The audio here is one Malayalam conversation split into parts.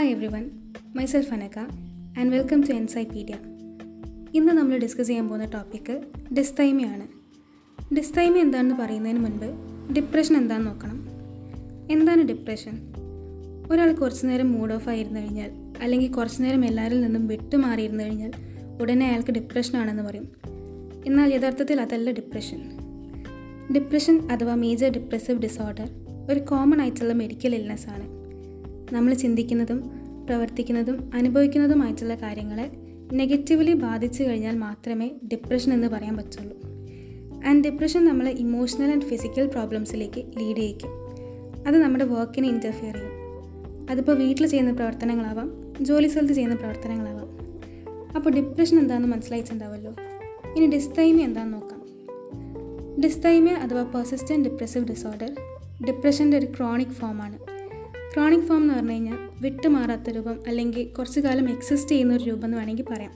Hi everyone myself Anagha and welcome to എൻസൈപീഡിയ ഇന്ന് നമ്മൾ ഡിസ്കസ് ചെയ്യാൻ പോകുന്ന ടോപ്പിക്ക് ഡിസ്തൈമയാണ് ഡിസ്തൈമ എന്താണെന്ന് പറയുന്നതിന് മുൻപ് ഡിപ്രഷൻ എന്താണെന്ന് നോക്കണം. എന്താണ് ഡിപ്രഷൻ ഒരാൾ കുറച്ചു നേരം മൂഡ് ഓഫ് ആയിരുന്നു കഴിഞ്ഞാൽ അല്ലെങ്കിൽ കുറച്ചു നേരം എല്ലാവരിൽ നിന്നും വിട്ടുമാറിയിരുന്നു കഴിഞ്ഞാൽ ഉടനെ അയാൾക്ക് ഡിപ്രഷനാണെന്ന് പറയും. എന്നാൽ യഥാർത്ഥത്തിൽ അതല്ല ഡിപ്രഷൻ ഡിപ്രഷൻ അഥവാ മേജർ ഡിപ്രസീവ് ഡിസോർഡർ ഒരു കോമൺ ആയിട്ടുള്ള മെഡിക്കൽ ഇൽനെസ് ആണ്. നമ്മൾ ചിന്തിക്കുന്നതും പ്രവർത്തിക്കുന്നതും അനുഭവിക്കുന്നതുമായിട്ടുള്ള കാര്യങ്ങളെ നെഗറ്റീവ്ലി ബാധിച്ചു കഴിഞ്ഞാൽ മാത്രമേ ഡിപ്രഷൻ എന്ന് പറയാൻ പറ്റുള്ളൂ. ആൻഡ് ഡിപ്രഷൻ നമ്മളെ ഇമോഷണൽ ആൻഡ് ഫിസിക്കൽ പ്രോബ്ലംസിലേക്ക് ലീഡ് ചെയ്യിക്കും. അത് നമ്മുടെ വർക്കിനെ ഇന്റർഫിയർ ചെയ്യും. അതിപ്പോൾ വീട്ടിൽ ചെയ്യുന്ന പ്രവർത്തനങ്ങളാവാം ജോലി സ്ഥലത്ത് ചെയ്യുന്ന പ്രവർത്തനങ്ങളാവാം. അപ്പോൾ ഡിപ്രഷൻ എന്താണെന്ന് മനസ്സിലായിട്ടുണ്ടാവുമല്ലോ ഇനി ഡിസ്തൈമ എന്താണെന്ന് നോക്കാം. ഡിസ്തൈമിയ അഥവാ പെർസിസ്റ്റന്റ് ഡിപ്രസീവ് ഡിസോർഡർ ഡിപ്രഷന്റെ ഒരു ക്രോണിക് ഫോമാണ് ക്രോണിക് ഫോം എന്ന് പറഞ്ഞു കഴിഞ്ഞാൽ വിട്ടുമാറാത്ത രൂപം അല്ലെങ്കിൽ കുറച്ച് കാലം എക്സിസ്റ്റ് ചെയ്യുന്ന ഒരു രൂപം എന്ന് വേണമെങ്കിൽ പറയാം.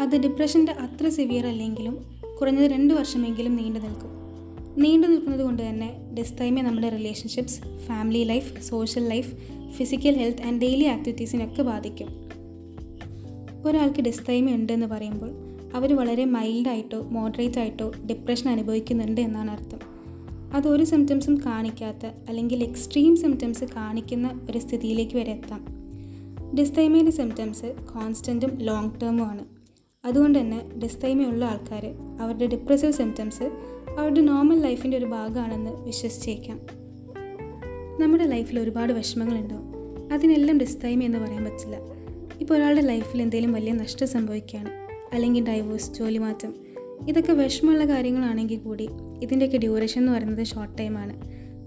അത് ഡിപ്രഷന്റെ അത്ര സിവിയർ അല്ലെങ്കിലും കുറഞ്ഞത് രണ്ട് വർഷമെങ്കിലും നീണ്ടു നിൽക്കും. നീണ്ടു നിൽക്കുന്നത് കൊണ്ട് തന്നെ ഡിസ്തൈമിയ നമ്മുടെ relationships family life social life physical health and daily ആക്ടിവിറ്റീസിനൊക്കെ ബാധിക്കും. ഒരാൾക്ക് ഡിസ്തൈമി ഉണ്ട് എന്ന് പറയുമ്പോൾ അവർ വളരെ മൈൽഡായിട്ടോ മോഡറേറ്റ് ആയിട്ടോ ഡിപ്രഷൻ അനുഭവിക്കുന്നുണ്ട് എന്നാണ് അർത്ഥം. അത് ഒരു സിംറ്റംസും കാണിക്കാത്ത അല്ലെങ്കിൽ എക്സ്ട്രീം സിംറ്റംസ് കാണിക്കുന്ന ഒരു സ്ഥിതിയിലേക്ക് വരെ എത്താം. ഡിസ്തൈമയുടെ സിംറ്റംസ് കോൺസ്റ്റന്റും ലോങ് ടേമും ആണ്. അതുകൊണ്ട് തന്നെ ഡിസ്തൈമ ഉള്ള ആൾക്കാർ അവരുടെ ഡിപ്രസീവ് സിംറ്റംസ് അവരുടെ നോർമൽ ലൈഫിന്റെ ഒരു ഭാഗമാണെന്ന് വിശ്വസിച്ചേക്കാം. നമ്മുടെ ലൈഫിൽ ഒരുപാട് വിഷമങ്ങളുണ്ടാവും അതിനെല്ലാം ഡിസ്തൈമ എന്ന് പറയാൻ പറ്റില്ല. ഇപ്പോൾ ഒരാളുടെ ലൈഫിൽ എന്തെങ്കിലും വലിയ നഷ്ടം സംഭവിക്കുകയാണ്. അല്ലെങ്കിൽ ഡൈവോഴ്സ് ജോലി മാറ്റം ഇതൊക്കെ വിഷമമുള്ള കാര്യങ്ങളാണെങ്കിൽ കൂടി ഇതിന്റെയൊക്കെ ഡ്യൂറേഷൻ എന്ന് പറയുന്നത് ഷോർട്ട് ടൈമാണ്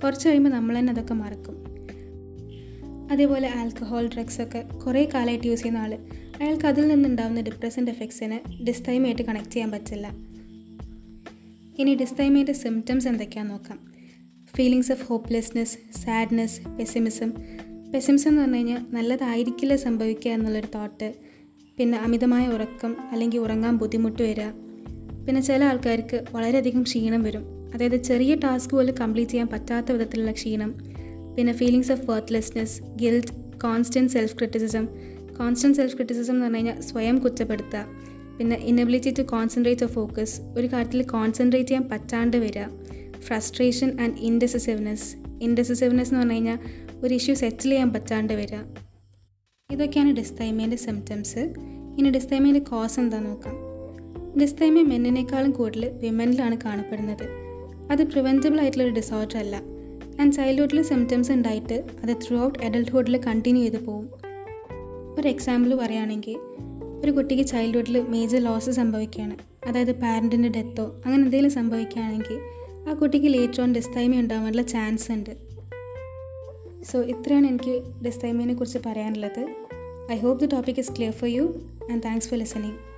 കുറച്ച് കഴിയുമ്പോൾ നമ്മൾ തന്നെ അതൊക്കെ മറക്കും. അതേപോലെ ആൽക്കഹോൾ ഡ്രഗ്സ് ഒക്കെ കുറേ കാലമായിട്ട് യൂസ് ചെയ്യുന്ന ആൾ അയാൾക്ക് അതിൽ നിന്നുണ്ടാകുന്ന ഡിപ്രസന്റ് എഫക്ട്സിനെ ഡിസ്തൈമായിട്ട് കണക്ട് ചെയ്യാൻ പറ്റില്ല. ഇനി ഡിസ്തൈമേന്റെ സിംറ്റംസ് എന്തൊക്കെയാണെന്ന് നോക്കാം. Feelings of hopelessness sadness pessimism pessimism എന്ന് പറഞ്ഞു കഴിഞ്ഞാൽ നല്ലതായിരിക്കില്ല സംഭവിക്കുക എന്നുള്ളൊരു തോട്ട് പിന്നെ അമിതമായ ഉറക്കം അല്ലെങ്കിൽ ഉറങ്ങാൻ ബുദ്ധിമുട്ട് വരിക പിന്നെ ചില ആൾക്കാർക്ക് വളരെയധികം ക്ഷീണം വരും. അതായത് ചെറിയ ടാസ്ക് പോലും കംപ്ലീറ്റ് ചെയ്യാൻ പറ്റാത്ത വിധത്തിലുള്ള ക്ഷീണം പിന്നെ feelings of worthlessness guilt constant self criticism constant self criticism എന്ന് പറഞ്ഞു കഴിഞ്ഞാൽ സ്വയം കുറ്റപ്പെടുത്തുക. പിന്നെ inability to concentrate of focus ഒരു കാര്യത്തിൽ കോൺസെൻട്രേറ്റ് ചെയ്യാൻ പറ്റാണ്ട് വരിക. ഫ്രസ്ട്രേഷൻ ആൻഡ് ഇൻഡെസിസീവ്നെസ് ഇൻഡെസിസീവ്നെസ് എന്ന് പറഞ്ഞു കഴിഞ്ഞാൽ ഒരു ഇഷ്യൂ സെറ്റിൽ ചെയ്യാൻ പറ്റാണ്ട് വരിക. ഇതൊക്കെയാണ് ഡിസ്തൈമേന്റെ സിംറ്റംസ് ഇനി ഡിസ്തൈമേന്റെ കോസ് എന്താണെന്ന് നോക്കാം. ഡിസ്തൈമ മെന്നിനേക്കാളും കൂടുതൽ വിമനിലാണ് കാണപ്പെടുന്നത്. അത് പ്രിവെന്റബിൾ ആയിട്ടുള്ള ഒരു ഡിസോർഡർ അല്ല. ആൻഡ് ചൈൽഡ്ഹുഡിൽ സിംറ്റംസ് ഉണ്ടായിട്ട് അത് ത്രൂ ഔട്ട് അഡൽട്ട്ഹുഡിൽ കണ്ടിന്യൂ ചെയ്ത് പോകും ഒരു എക്സാമ്പിൾ പറയുകയാണെങ്കിൽ ഒരു കുട്ടിക്ക് ചൈൽഡ്ഹുഡിൽ മേജർ ലോസ് സംഭവിക്കുകയാണ്. അതായത് പാരന്റിന്റെ ഡെത്തോ അങ്ങനെ എന്തെങ്കിലും സംഭവിക്കുകയാണെങ്കിൽ ആ കുട്ടിക്ക് ലേറ്റർ ഓൺ ഡിസ്തൈമ ഉണ്ടാകാനുള്ള ചാൻസ് ഉണ്ട്. സോ ഇത്രയാണ് എനിക്ക് ഡിസ്തൈമിനെ കുറിച്ച് പറയാനുള്ളത്. I hope the topic is clear for you and thanks for listening